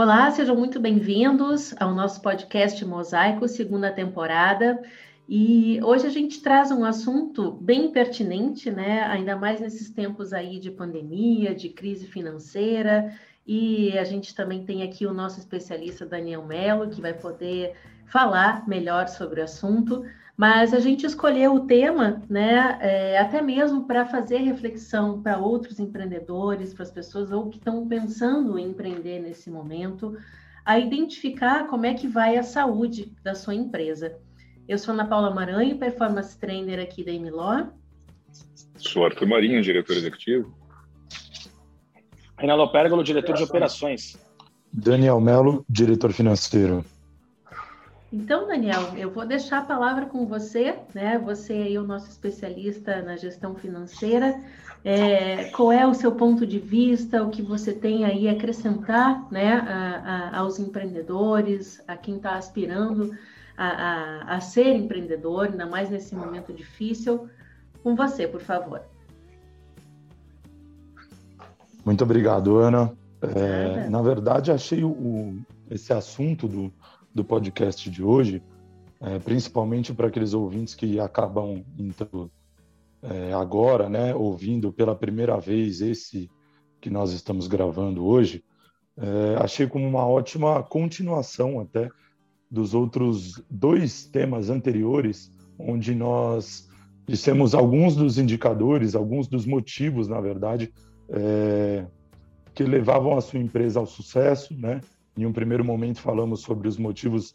Olá, sejam muito bem-vindos ao nosso podcast Mosaico, segunda temporada. E hoje a gente traz um assunto bem pertinente, né? Ainda mais nesses tempos aí de pandemia, de crise financeira. E a gente também tem aqui o nosso especialista Daniel Mello, que vai poder falar melhor sobre o assunto. Mas a gente escolheu o tema, né, é, até mesmo para fazer reflexão para outros empreendedores, para as pessoas ou que estão pensando em empreender nesse momento, a identificar como é que vai a saúde da sua empresa. Eu sou Ana Paula Maranho, performance trainer aqui da Emiló. Sou Arthur Marinho, diretor executivo. Reinaldo Pérgolo, diretor de operações. Daniel Melo, diretor financeiro. Então, Daniel, eu vou deixar a palavra com você, né? Você é o nosso especialista na gestão financeira. É, qual é o seu ponto de vista, o que você tem aí a acrescentar, né, a, a, aos empreendedores, a quem está aspirando a, a, ser empreendedor, ainda mais nesse momento difícil? Com você, por favor. Muito obrigado, Ana. É, na verdade, achei o, esse assunto do, do podcast de hoje, é, principalmente para aqueles ouvintes que acabam então, é, agora, né, ouvindo pela primeira vez esse que nós estamos gravando hoje, é, achei como uma ótima continuação até dos outros dois temas anteriores, onde nós dissemos alguns dos indicadores, alguns dos motivos, na verdade, é, que levavam a sua empresa ao sucesso, né? Em um primeiro momento falamos sobre os motivos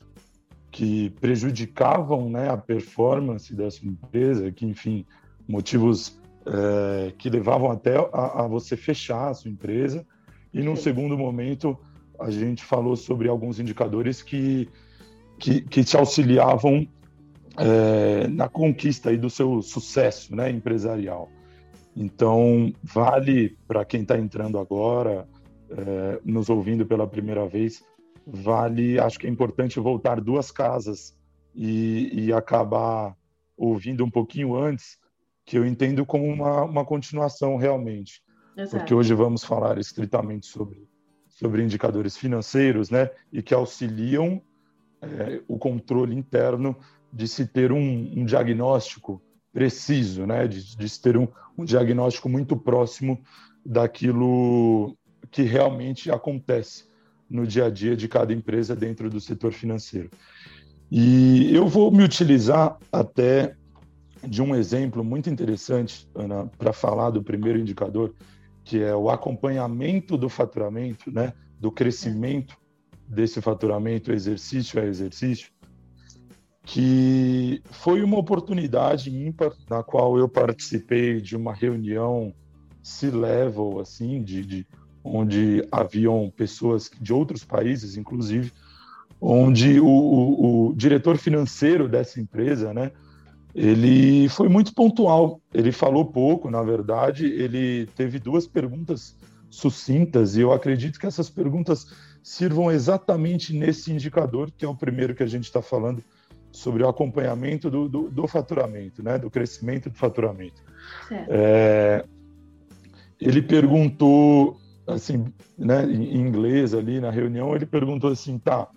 que prejudicavam né, a performance dessa empresa, que enfim, motivos é, que levavam até a, a, você fechar a sua empresa. E num segundo momento a gente falou sobre alguns indicadores que que, que te auxiliavam é, na conquista aí do seu sucesso né, empresarial. Então, vale para quem está entrando agora, é, nos ouvindo pela primeira vez, vale, acho que é importante voltar duas casas e, e acabar ouvindo um pouquinho antes, que eu entendo como uma, uma continuação realmente. Exato. Porque hoje vamos falar estritamente sobre, sobre indicadores financeiros, né? E que auxiliam é, o controle interno de se ter um, um diagnóstico preciso, né? De, de se ter um, um diagnóstico muito próximo daquilo que realmente acontece no dia a dia de cada empresa dentro do setor financeiro. E eu vou me utilizar até de um exemplo muito interessante, Ana, para falar do primeiro indicador, que é o acompanhamento do faturamento, né, do crescimento desse faturamento exercício a exercício, que foi uma oportunidade ímpar na qual eu participei de uma reunião C-level, assim, de, de onde haviam pessoas de outros países, inclusive, onde o, o, o, diretor financeiro dessa empresa, né, ele foi muito pontual. Ele falou pouco, na verdade, ele teve duas perguntas sucintas e eu acredito que essas perguntas sirvam exatamente nesse indicador, que é o primeiro que a gente está falando sobre o acompanhamento do, do, do, faturamento, né, do crescimento do faturamento. É, ele perguntou assim, né, em inglês ali na reunião, ele perguntou assim, tá,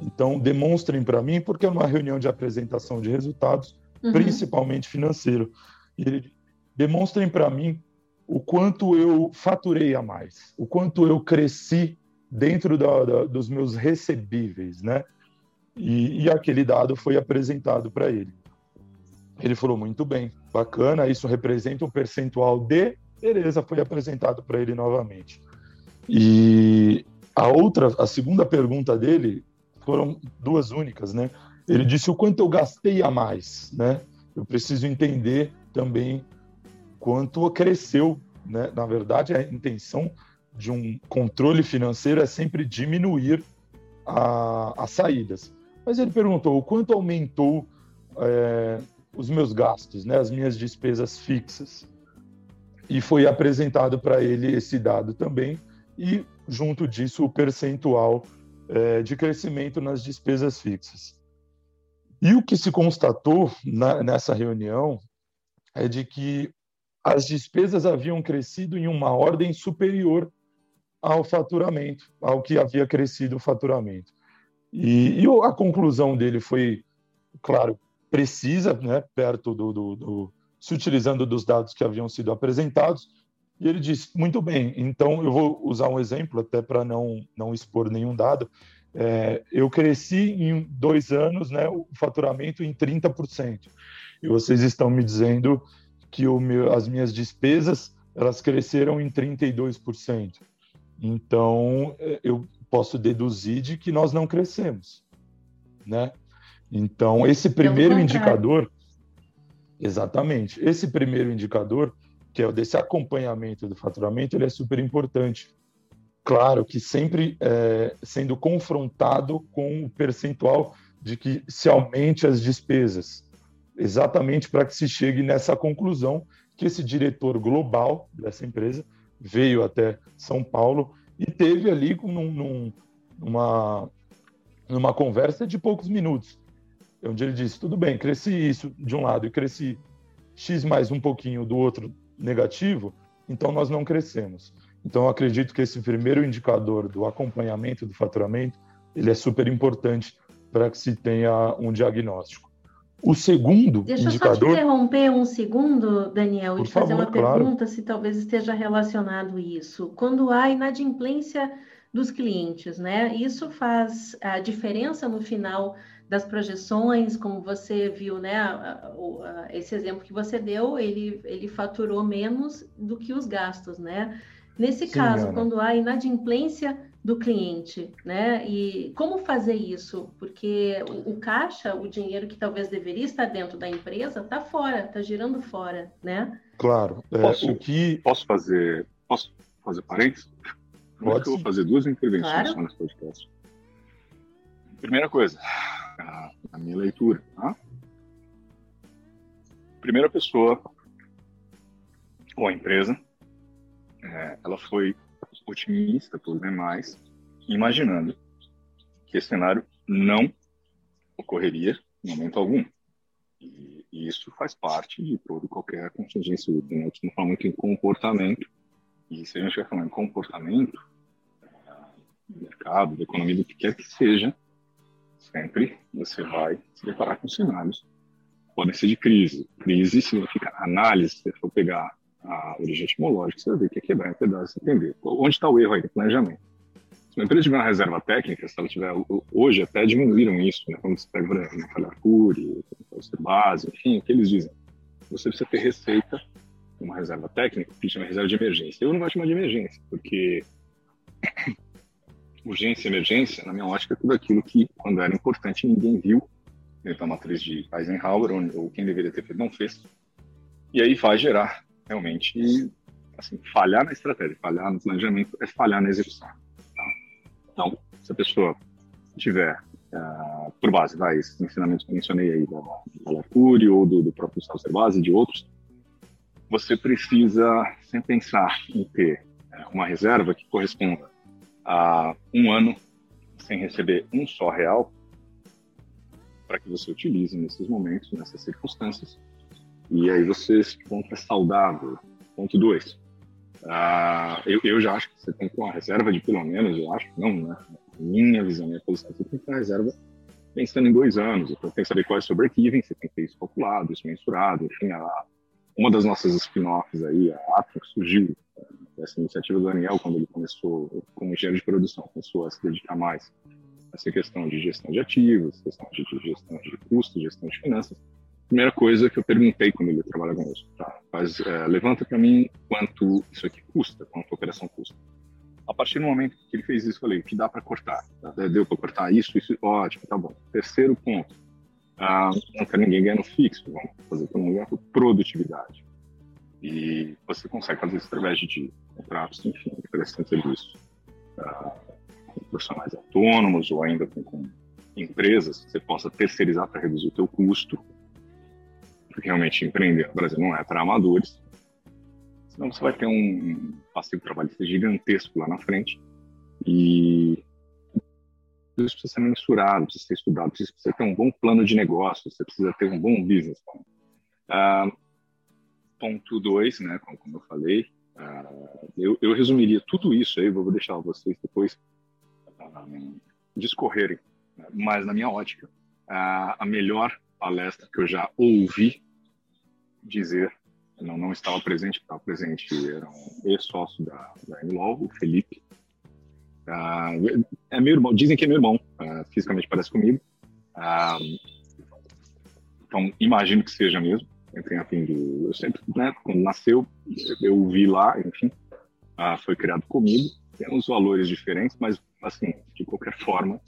então demonstrem para mim, porque é uma reunião de apresentação de resultados, uhum. principalmente financeiro. E ele demonstrem para mim o quanto eu faturei a mais, o quanto eu cresci dentro da, da, dos meus recebíveis, né? E, e aquele dado foi apresentado para ele. Ele falou muito bem, bacana, isso representa um percentual de beleza, foi apresentado para ele novamente. E a outra, a segunda pergunta dele foram duas únicas, né? Ele disse o quanto eu gastei a mais, né? Eu preciso entender também quanto cresceu, né? Na verdade, a intenção de um controle financeiro é sempre diminuir as saídas. Mas ele perguntou o quanto aumentou é, os meus gastos, né? As minhas despesas fixas. E foi apresentado para ele esse dado também e, junto disso, o percentual é, de crescimento nas despesas fixas. E o que se constatou na, nessa reunião é de que as despesas haviam crescido em uma ordem superior ao faturamento, ao que havia crescido o faturamento. E, e a conclusão dele foi, claro, precisa, né, perto do, do, do, se utilizando dos dados que haviam sido apresentados. E ele disse: muito bem, então eu vou usar um exemplo, até para não, não expor nenhum dado. É, eu cresci em dois anos né, o faturamento em 30%. E vocês estão me dizendo que meu, as minhas despesas elas cresceram em 32%. Então, é, eu posso deduzir de que nós não crescemos, né? Então, esse primeiro indicador, exatamente, esse primeiro indicador, que é o desse acompanhamento do faturamento, ele é super importante. Claro que sempre é, sendo confrontado com o percentual de que se aumente as despesas, exatamente para que se chegue nessa conclusão que esse diretor global dessa empresa veio até São Paulo e teve ali num, num, numa, numa conversa de poucos minutos, onde ele disse: tudo bem, cresci isso de um lado e cresci X mais um pouquinho do outro negativo, então nós não crescemos. Então, eu acredito que esse primeiro indicador do acompanhamento do faturamento ele é super importante para que se tenha um diagnóstico. O segundo Deixa indicador... Deixa eu só te interromper um segundo, Daniel, e te fazer uma claro. pergunta se talvez esteja relacionado isso. Quando há inadimplência dos clientes, né? Isso faz a diferença no final das projeções, como você viu, né? Esse exemplo que você deu, ele, ele faturou menos do que os gastos, né? Nesse Sim, caso, Ana. quando há inadimplência do cliente, né? E como fazer isso? Porque o, o, caixa, o dinheiro que talvez deveria estar dentro da empresa, está fora, está girando fora, né? Claro. É, posso, o que... posso fazer, posso fazer parênteses? Pode. Eu vou fazer duas intervenções claro. nesse podcast. Primeira coisa, a, a minha leitura, tá? Primeira pessoa ou a empresa é, ela foi otimista por demais, imaginando que esse cenário não ocorreria em momento algum. E, e isso faz parte de todo qualquer contingência. Né? A gente não fala muito em comportamento, e se a gente estiver falando em comportamento, mercado, da economia, do que quer que seja, sempre você vai se deparar com cenários. Podem ser de crise. Crise significa análise, se você for pegar a origem etimológica, você vai ver que é quebrar em pedaços entender. Onde está o erro aí no planejamento? Se uma empresa tiver uma reserva técnica, se ela tiver, hoje até diminuíram isso, né? Quando você pega, por exemplo, Calacuri, base, enfim, o que eles dizem? Você precisa ter receita, uma reserva técnica, que chama reserva de emergência. Eu não vou chamar de emergência, porque urgência emergência, na minha ótica, é tudo aquilo que, quando era importante, ninguém viu dentro da matriz de Eisenhower, ou, ou quem deveria ter feito não fez. E aí vai gerar realmente assim, falhar na estratégia, falhar no planejamento é falhar na execução. Tá? Então, se a pessoa tiver uh, por base, vai, esses ensinamentos que eu mencionei aí da, da Lacure ou do, do próprio Salser Base de outros, você precisa sempre pensar em ter uh, uma reserva que corresponda a um ano sem receber um só real para que você utilize nesses momentos, nessas circunstâncias, e aí você se encontra saudável. Ponto dois. Ah, eu, eu já acho que você tem que ter uma reserva de pelo menos, eu acho, não, né? Minha visão, minha posição, você tem que ter uma reserva pensando em dois anos. Então tem que saber qual é o seu break-even, você tem que ter isso calculado, isso mensurado. Enfim, a, uma das nossas spin-offs aí, a Atrox, surgiu dessa iniciativa do Daniel quando ele começou como engenheiro de produção, começou a se dedicar mais a essa questão de gestão de ativos, questão de gestão de custos, gestão de finanças primeira coisa que eu perguntei quando ele trabalha conosco, tá? Mas é, levanta para mim quanto isso aqui custa, quanto a operação custa. A partir do momento que ele fez isso, eu falei, que dá para cortar? Tá? Deu para cortar isso, isso, ótimo, tá bom. Terceiro ponto, ah, não quer ninguém ganhando fixo, vamos fazer todo mundo ganhar produtividade. E você consegue fazer isso através de contratos, enfim, oferecendo serviço ah, com profissionais autônomos ou ainda com, com empresas que você possa terceirizar para reduzir o teu custo porque realmente empreender no Brasil não é para amadores. Senão você vai ter um passivo trabalhista gigantesco lá na frente. E isso precisa ser mensurado, precisa ser estudado, precisa ter um bom plano de negócio, você precisa ter um bom business plan. Ah, ponto dois, né, como, como, eu falei, Uh, eu, eu, resumiria tudo isso aí, vou deixar vocês depois uh, discorrerem, né? mas na minha ótica, uh, a melhor palestra que eu já ouvi dizer, não, não estava presente, estava presente, era um ex-sócio da, da o Felipe, é meu irmão, dizem que é meu irmão, fisicamente parece comigo, então imagino que seja mesmo, enfim, a fim de, eu sempre, né, quando nasceu, eu vi lá, enfim, ah, foi criado comigo, tem uns valores diferentes, mas, assim, de qualquer forma,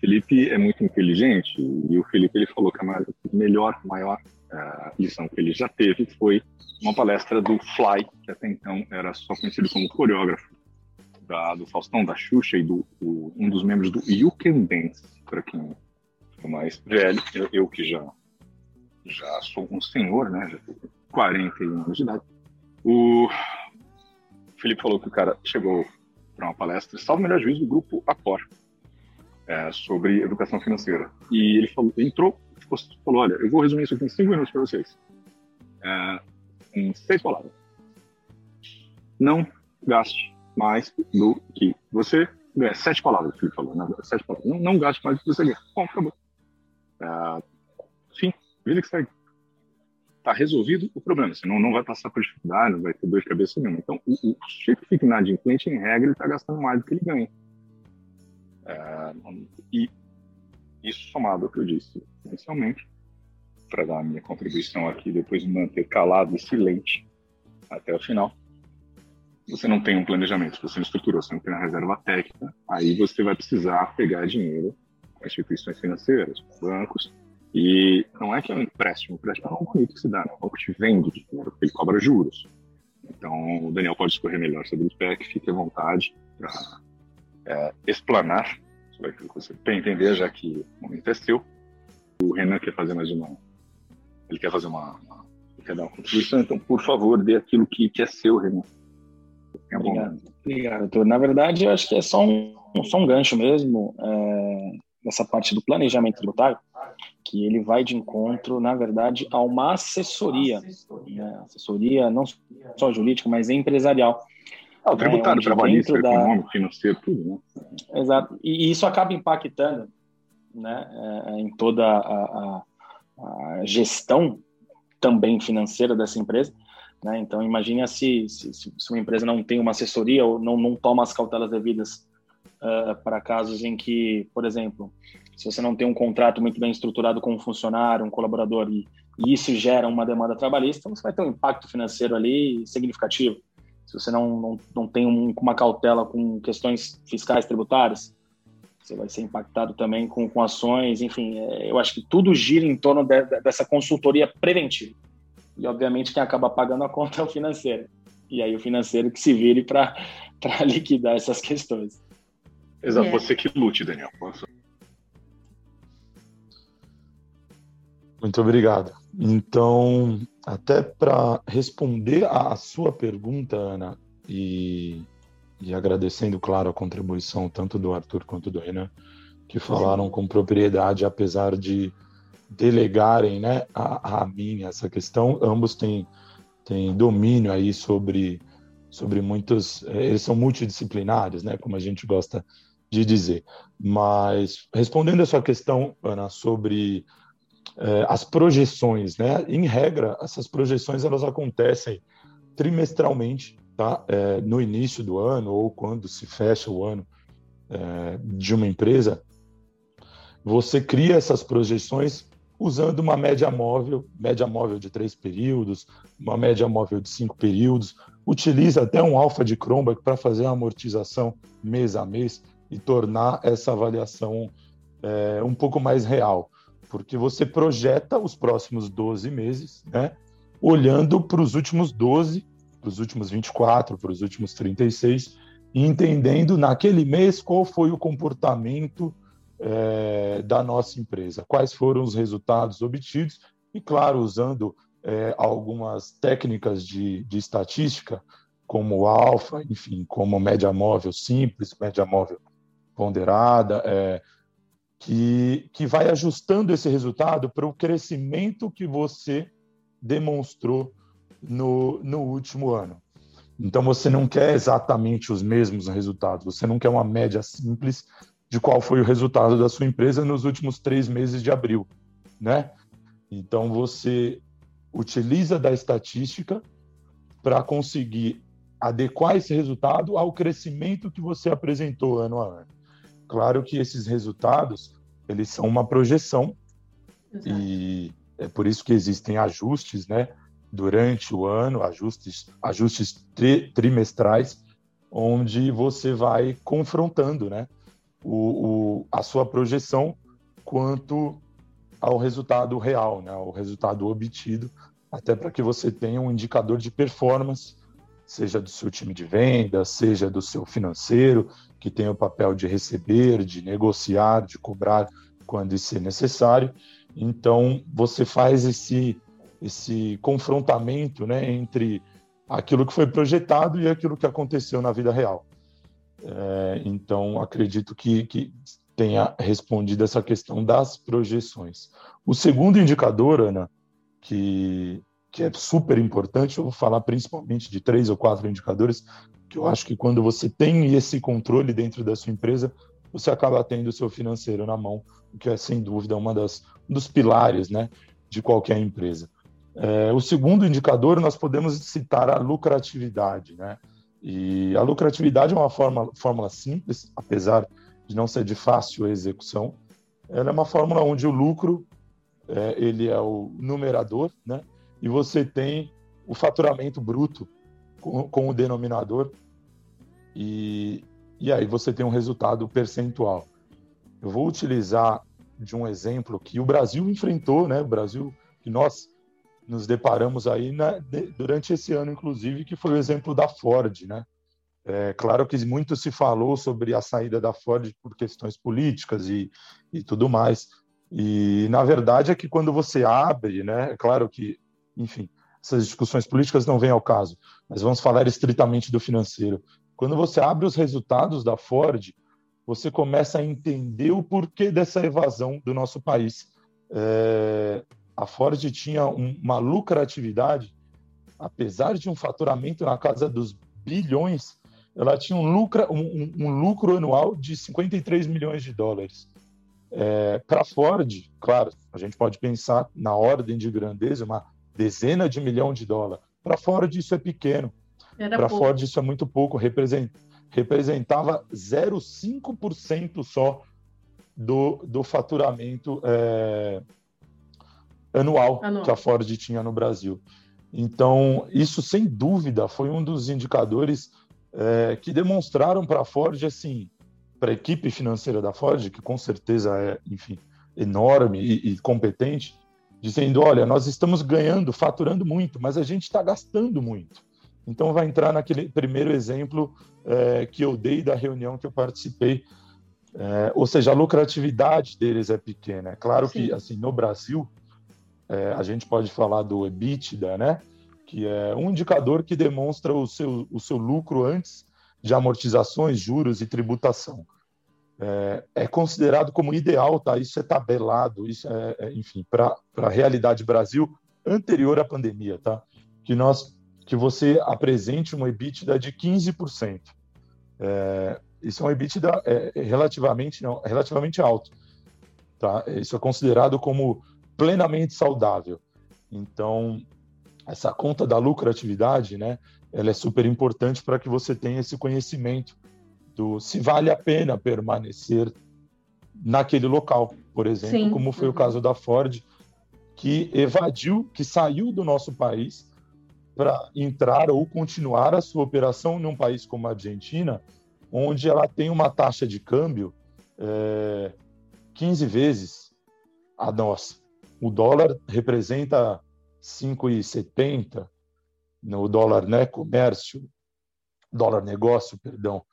Felipe é muito inteligente e o Felipe ele falou que a melhor, maior uh, lição que ele já teve foi uma palestra do Fly, que até então era só conhecido como coreógrafo da, do Faustão, da Xuxa e do, do um dos membros do You Can Dance, para quem é mais velho, eu, eu que já já sou um senhor, né? Já tenho 41 anos de idade. O Felipe falou que o cara chegou para uma palestra, salvo melhor juízo, do grupo Acor, é, sobre educação financeira. E ele falou, entrou, falou: Olha, eu vou resumir isso aqui em cinco minutos para vocês. É, em seis palavras. Não gaste mais do que você ganha. Sete palavras, o Felipe falou, né? Sete palavras. Não, não gaste mais do que você ganha. Bom, acabou. É, fim vida que. Está resolvido o problema. Você não, vai passar por dificuldade, não vai ter dor de cabeça nenhuma. Então, o, o sujeito que fica inadimplente, em regra, ele está gastando mais do que ele ganha. É, e isso somado ao que eu disse inicialmente, para dar a minha contribuição aqui, depois de manter calado e silente até o final. Você não tem um planejamento, você não estruturou, você não tem uma reserva técnica, aí você vai precisar pegar dinheiro com instituições financeiras, bancos, e não é que é um empréstimo, o empréstimo é um bonito que se dá, né? o banco te vende dinheiro, ele cobra juros. Então, o Daniel pode escorrer melhor sobre o SPEC, fique à vontade para é, explanar sobre aquilo que você tem entender, já que o momento é seu. O Renan quer fazer mais uma. Ele quer fazer uma. uma ele quer dar uma contribuição, então, por favor, dê aquilo que, que é seu, Renan. Obrigado. Obrigado, doutor. Na verdade, eu acho que é só um, só um gancho mesmo, é, nessa parte do planejamento tributário que ele vai de encontro, na verdade, a uma assessoria, né? assessoria não só jurídica, mas empresarial. Ah, o tributário, é, trabalhista, da... econômico, financeiro, tudo, né? Exato. E isso acaba impactando né, é, em toda a, a, a, gestão também financeira dessa empresa. Né? Então, imagine se, se, se, uma empresa não tem uma assessoria ou não, não toma as cautelas devidas uh, para casos em que, por exemplo, se você não tem um contrato muito bem estruturado com um funcionário, um colaborador, e, e isso gera uma demanda trabalhista, você vai ter um impacto financeiro ali significativo. Se você não, não, não tem um, uma cautela com questões fiscais tributárias, você vai ser impactado também com, com ações, enfim, é, eu acho que tudo gira em torno de, de, dessa consultoria preventiva. E, obviamente, quem acaba pagando a conta é o financeiro. E aí o financeiro que se vire para liquidar essas questões. Exato, é. você que lute, Daniel. Muito obrigado. Então, até para responder à sua pergunta, Ana, e, e, agradecendo, claro, a contribuição tanto do Arthur quanto do Renan, que falaram com propriedade, apesar de delegarem né, a, a mim essa questão, ambos têm, têm domínio aí sobre, sobre muitos. Eles são multidisciplinares, né, como a gente gosta de dizer. Mas, respondendo a sua questão, Ana, sobre as projeções, né? Em regra, essas projeções elas acontecem trimestralmente, tá? É, no início do ano ou quando se fecha o ano é, de uma empresa, você cria essas projeções usando uma média móvel, média móvel de três períodos, uma média móvel de cinco períodos, utiliza até um alfa de Cronbach para fazer a amortização mês a mês e tornar essa avaliação é, um pouco mais real porque você projeta os próximos 12 meses, né? Olhando para os últimos 12, para os últimos 24, para os últimos 36, e entendendo naquele mês qual foi o comportamento é, da nossa empresa, quais foram os resultados obtidos, e, claro, usando é, algumas técnicas de, de estatística, como alfa, enfim, como média móvel simples, média móvel ponderada, é, que, vai ajustando esse resultado para o crescimento que você demonstrou no, no último ano. Então você não quer exatamente os mesmos resultados, você não quer uma média simples de qual foi o resultado da sua empresa nos últimos três meses de abril, né? Então você utiliza da estatística para conseguir adequar esse resultado ao crescimento que você apresentou ano a ano. Claro que esses resultados eles são uma projeção Exato. e é por isso que existem ajustes, né? Durante o ano, ajustes, ajustes tri, trimestrais, onde você vai confrontando, né? O, o, a sua projeção quanto ao resultado real, né? Ao resultado obtido, até para que você tenha um indicador de performance, seja do seu time de venda, seja do seu financeiro, que tem o papel de receber, de negociar, de cobrar quando isso é necessário. Então, você faz esse, esse confrontamento né, entre aquilo que foi projetado e aquilo que aconteceu na vida real. É, então, acredito que, que tenha respondido essa questão das projeções. O segundo indicador, Ana, que, que é super importante, eu vou falar principalmente de três ou quatro indicadores, que eu acho que quando você tem esse controle dentro da sua empresa, você acaba tendo o seu financeiro na mão, o que é sem dúvida uma das um dos pilares, né, de qualquer empresa. É, o segundo indicador nós podemos citar a lucratividade, né? E a lucratividade é uma fórmula simples, apesar de não ser de fácil execução. Ela é uma fórmula onde o lucro é, ele é o numerador, né? E você tem o faturamento bruto com, com o denominador e, e aí você tem um resultado percentual. Eu vou utilizar de um exemplo que o Brasil enfrentou, né? O Brasil que nós nos deparamos aí na, durante esse ano, inclusive, que foi o exemplo da Ford, né? É claro que muito se falou sobre a saída da Ford por questões políticas e, e tudo mais. E na verdade é que quando você abre, né? É claro que, enfim, essas discussões políticas não vêm ao caso, mas vamos falar estritamente do financeiro. Quando você abre os resultados da Ford, você começa a entender o porquê dessa evasão do nosso país. É, a Ford tinha um, uma lucratividade, apesar de um faturamento na casa dos bilhões, ela tinha um lucro, um, um lucro anual de 53 milhões de dólares. É, Para a Ford, claro, a gente pode pensar na ordem de grandeza, uma dezena de milhão de dólares. Para a Ford isso é pequeno. Para Ford isso é muito pouco, representa, representava 0,5% só do, do faturamento é, anual, anual que a Ford tinha no Brasil. Então, isso sem dúvida foi um dos indicadores é, que demonstraram para a Ford, assim, para a equipe financeira da Ford, que com certeza é, enfim, enorme e, e competente, dizendo: olha, nós estamos ganhando, faturando muito, mas a gente está gastando muito. Então, vai entrar naquele primeiro exemplo é, que eu dei da reunião que eu participei. É, ou seja, a lucratividade deles é pequena. É claro Sim. que, assim, no Brasil, é, a gente pode falar do EBITDA, né? Que é um indicador que demonstra o seu, o seu lucro antes de amortizações, juros e tributação. É, é, considerado como ideal, tá? Isso é tabelado, isso é, é enfim, para a realidade Brasil anterior à pandemia, tá? Que nós que você apresente um EBITDA de 15%. É, isso é um EBITDA é, é, relativamente, não, relativamente alto. Tá? Isso é considerado como plenamente saudável. Então, essa conta da lucratividade, né, ela é super importante para que você tenha esse conhecimento do se vale a pena permanecer naquele local, por exemplo, Sim. como foi uhum. o caso da Ford, que evadiu, que saiu do nosso país para entrar ou continuar a sua operação num país como a Argentina, onde ela tem uma taxa de câmbio é, 15 vezes a nossa. O dólar representa 5,70 no dólar né, comércio, dólar negócio, perdão.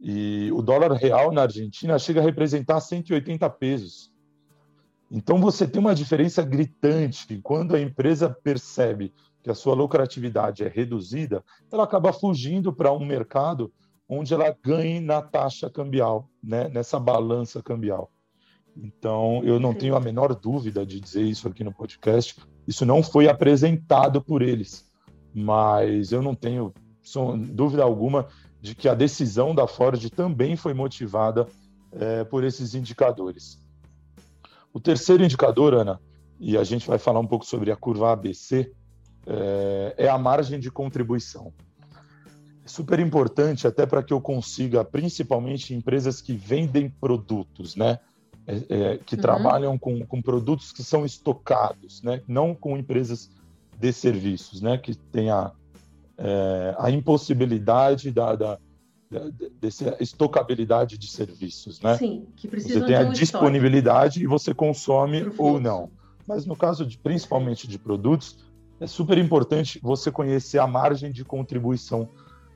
E o dólar real na Argentina chega a representar 180 pesos. Então você tem uma diferença gritante quando a empresa percebe que a sua lucratividade é reduzida, ela acaba fugindo para um mercado onde ela ganhe na taxa cambial, né? nessa balança cambial. Então, eu não tenho a menor dúvida de dizer isso aqui no podcast. Isso não foi apresentado por eles, mas eu não tenho dúvida alguma de que a decisão da Ford também foi motivada é, por esses indicadores. O terceiro indicador, Ana, e a gente vai falar um pouco sobre a curva ABC, é, é a margem de contribuição. É super importante até para que eu consiga, principalmente empresas que vendem produtos, né? É, é, que uhum. trabalham com, com produtos que são estocados, né? não com empresas de serviços, né? que tem a, é, a impossibilidade da, da, da, dessa estocabilidade de serviços. Né? Sim, que precisam Você tem a um disponibilidade e você consome ou não. Mas no caso de principalmente de produtos, é super importante você conhecer a margem de contribuição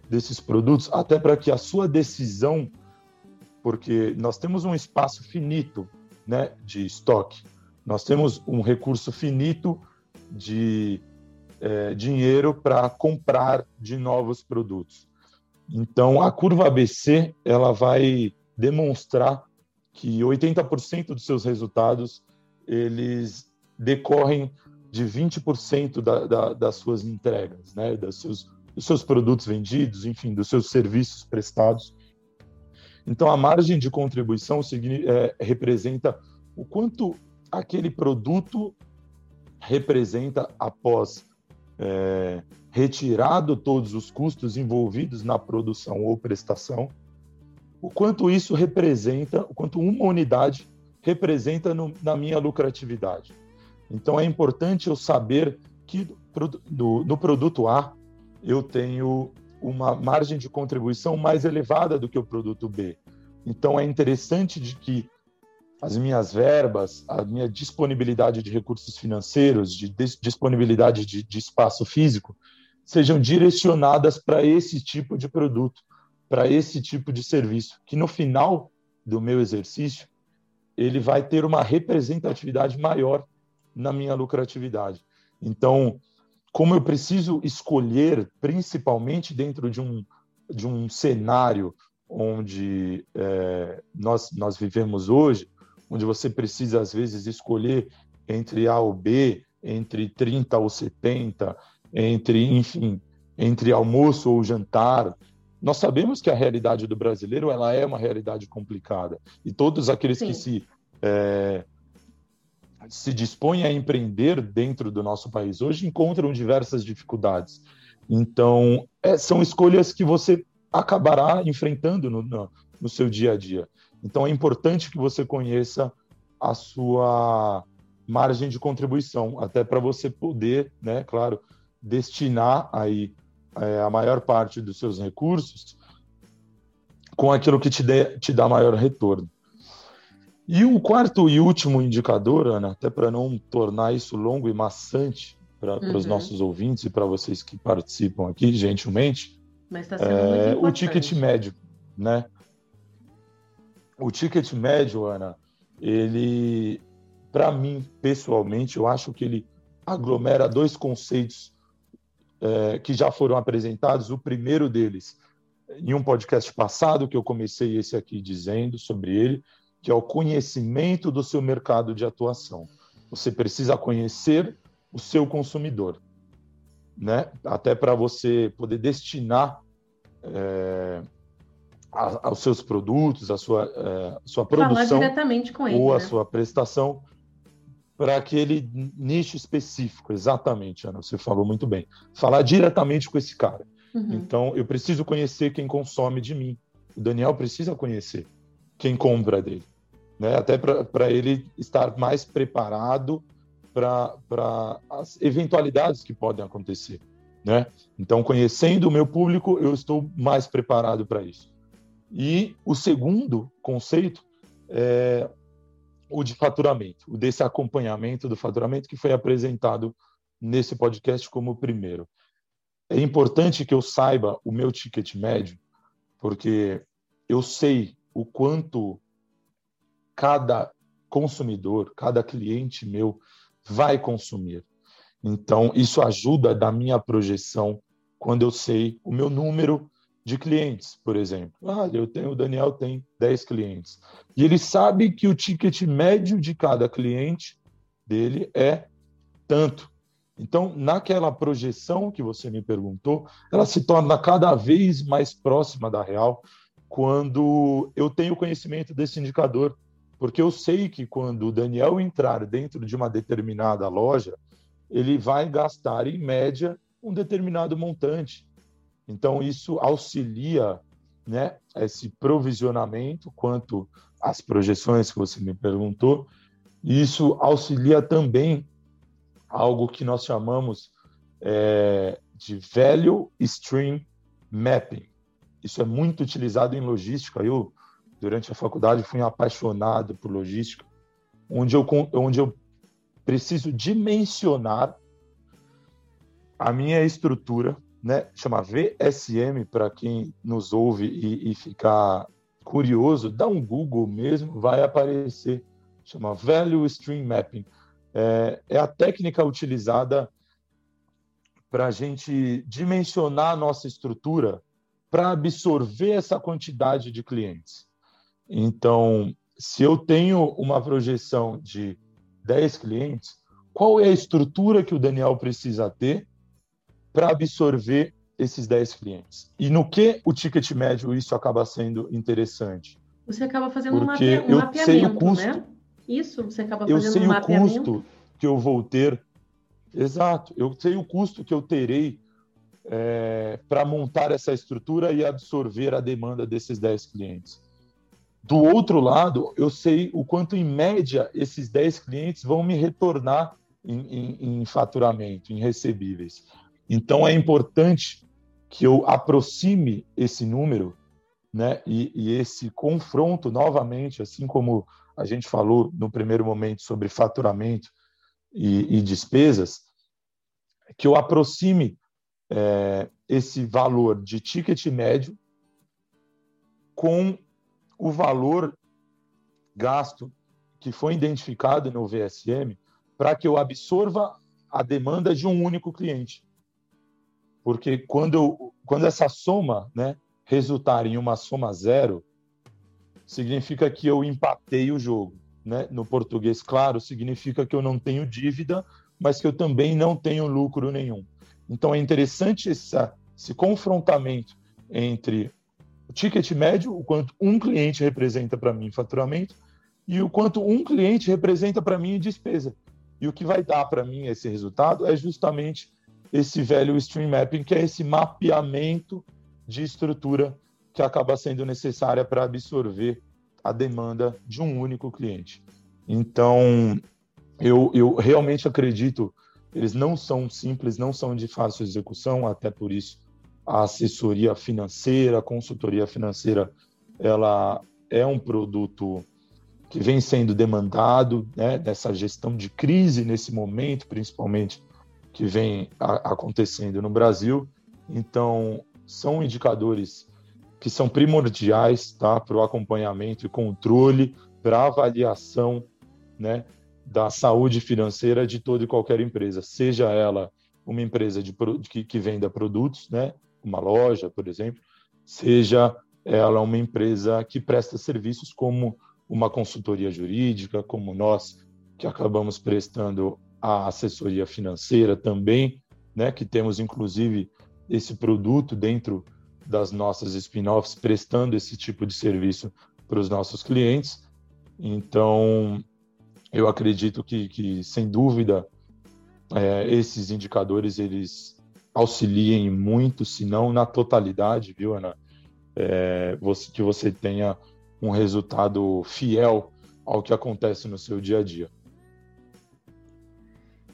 desses produtos, até para que a sua decisão porque nós temos um espaço finito né, de estoque, nós temos um recurso finito de é, dinheiro para comprar de novos produtos. Então, a curva ABC ela vai demonstrar que 80% dos seus resultados eles decorrem de 20% da, da, das suas entregas, né, dos seus, dos seus produtos vendidos, enfim, dos seus serviços prestados. Então, a margem de contribuição é, representa o quanto aquele produto representa após é, retirado todos os custos envolvidos na produção ou prestação, o quanto isso representa, o quanto uma unidade representa no, na minha lucratividade. Então, é importante eu saber que do, produto A eu tenho uma margem de contribuição mais elevada do que o produto B. Então é interessante de que as minhas verbas, a minha disponibilidade de recursos financeiros, de disponibilidade de, de espaço físico, sejam direcionadas para esse tipo de produto, para esse tipo de serviço, que no final do meu exercício ele vai ter uma representatividade maior na minha lucratividade. Então, como eu preciso escolher, principalmente dentro de um, de um cenário onde é, nós, nós vivemos hoje, onde você precisa, às vezes, escolher entre A ou B, entre 30 ou 70, entre, enfim, entre almoço ou jantar. Nós sabemos que a realidade do brasileiro ela é uma realidade complicada. E todos aqueles Sim. que se é, se dispõem a empreender dentro do nosso país hoje encontram diversas dificuldades. Então, é, são escolhas que você acabará enfrentando no, no, no, seu dia a dia. Então, é importante que você conheça a sua margem de contribuição, até para você poder, né, claro, destinar aí é, a maior parte dos seus recursos com aquilo que te, dê, te dá maior retorno. E o quarto e último indicador, Ana, até para não tornar isso longo e maçante para uhum. os nossos ouvintes e para vocês que participam aqui, gentilmente, tá é o ticket médio, né? O ticket médio, Ana, ele, para mim, pessoalmente, eu acho que ele aglomera dois conceitos é, que já foram apresentados. O primeiro deles, em um podcast passado, que eu comecei esse aqui dizendo sobre ele, que é o conhecimento do seu mercado de atuação. Você precisa conhecer o seu consumidor, né? Até para você poder destinar é, a, aos seus produtos, a sua, é, sua produção ele, ou a né? sua prestação para aquele nicho específico, exatamente, Ana, você falou muito bem. Falar diretamente com esse cara. Uhum. Então, eu preciso conhecer quem consome de mim. O Daniel precisa conhecer quem compra dele né? até para ele estar mais preparado para as eventualidades que podem acontecer. Né? Então, conhecendo o meu público, eu estou mais preparado para isso. E o segundo conceito é o de faturamento, o desse acompanhamento do faturamento que foi apresentado nesse podcast como o primeiro. É importante que eu saiba o meu ticket médio, porque eu sei o quanto cada consumidor, cada cliente meu vai consumir. Então, isso ajuda da minha projeção quando eu sei o meu número de clientes, por exemplo. Ah, eu tenho, o Daniel tem 10 clientes. E ele sabe que o ticket médio de cada cliente dele é tanto. Então, naquela projeção que você me perguntou, ela se torna cada vez mais próxima da real quando eu tenho conhecimento desse indicador, porque eu sei que quando o Daniel entrar dentro de uma determinada loja, ele vai gastar em média um determinado montante. Então isso auxilia, né, esse provisionamento quanto às projeções que você me perguntou. Isso auxilia também algo que nós chamamos é, de Value Stream Mapping. Isso é muito utilizado em logística. Eu, durante a faculdade, fui apaixonado por logística, onde eu, onde eu preciso dimensionar a minha estrutura, né? Chama VSM para quem nos ouve e, e ficar curioso, dá um Google mesmo, vai aparecer. Chama Value Stream Mapping é, é a técnica utilizada para a gente dimensionar a nossa estrutura para absorver essa quantidade de clientes. Então, se eu tenho uma projeção de 10 clientes, qual é a estrutura que o Daniel precisa ter para absorver esses 10 clientes? E no que o ticket médio isso acaba sendo interessante? Você acaba fazendo Porque um, mapeamento, eu sei o custo, né? Isso, você acaba fazendo eu sei um o custo que eu vou ter. Exato, eu sei o custo que eu terei é, para montar essa estrutura e absorver a demanda desses 10 clientes. Do outro lado, eu sei o quanto, em média, esses 10 clientes vão me retornar em, em, em faturamento, em recebíveis. Então, é importante que eu aproxime esse número né, e, e esse confronto novamente, assim como a gente falou no primeiro momento sobre faturamento e, e despesas, que eu aproxime é, esse valor de ticket médio com o valor gasto que foi identificado no VSM para que eu absorva a demanda de um único cliente. Porque quando, quando essa soma né, resultar em uma soma zero, significa que eu empatei o jogo. Né? No português, claro, significa que eu não tenho dívida, mas que eu também não tenho lucro nenhum. Então é interessante essa, esse confrontamento entre o ticket médio, o quanto um cliente representa para mim em faturamento, e o quanto um cliente representa para mim em despesa. E o que vai dar para mim esse resultado é justamente esse velho stream mapping, que é esse mapeamento de estrutura que acaba sendo necessária para absorver a demanda de um único cliente. Então, eu, eu realmente acredito, eles não são simples, não são de fácil execução, até por isso a assessoria financeira, a consultoria financeira, ela é um produto que vem sendo demandado, né, dessa gestão de crise nesse momento, principalmente que vem a, acontecendo no Brasil. Então, são indicadores que são primordiais tá, para o acompanhamento e controle, para avaliação né, da saúde financeira de toda e qualquer empresa, seja ela uma empresa de, que, que venda produtos, né, uma loja, por exemplo, seja ela uma empresa que presta serviços como uma consultoria jurídica, como nós que acabamos prestando a assessoria financeira também, né, que temos inclusive esse produto dentro das nossas spin-offs prestando esse tipo de serviço para os nossos clientes. Então, eu acredito que, que sem dúvida, é, esses indicadores eles auxiliem muito, se não na totalidade, viu, Ana? É, você, que você tenha um resultado fiel ao que acontece no seu dia a dia.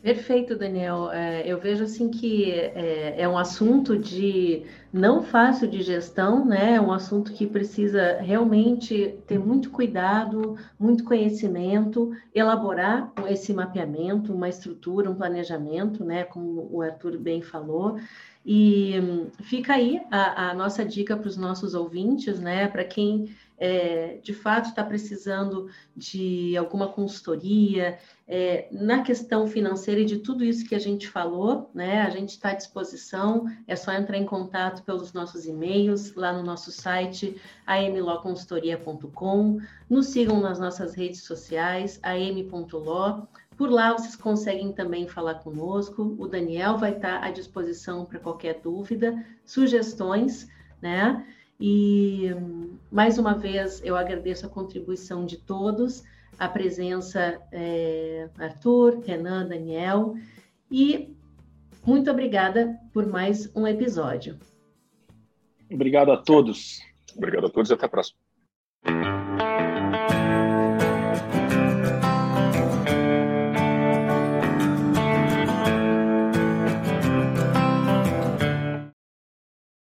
Perfeito, Daniel. É, eu vejo assim que é, é, um assunto de não fácil de gestão, né? É um assunto que precisa realmente ter muito cuidado, muito conhecimento, elaborar esse mapeamento, uma estrutura, um planejamento, né? Como o Arthur bem falou. E hum, fica aí a, a nossa dica para os nossos ouvintes, né? Para quem é, de fato está precisando de alguma consultoria, é, na questão financeira e de tudo isso que a gente falou, né? A gente está à disposição, é só entrar em contato pelos nossos e-mails, lá no nosso site, amloconsultoria.com, nos sigam nas nossas redes sociais, am.lo, por lá vocês conseguem também falar conosco. O Daniel vai estar à disposição para qualquer dúvida, sugestões, né? E mais uma vez eu agradeço a contribuição de todos, a presença é, Arthur, Renan, Daniel e muito obrigada por mais um episódio. Obrigado a todos. Obrigado a todos e até a próxima.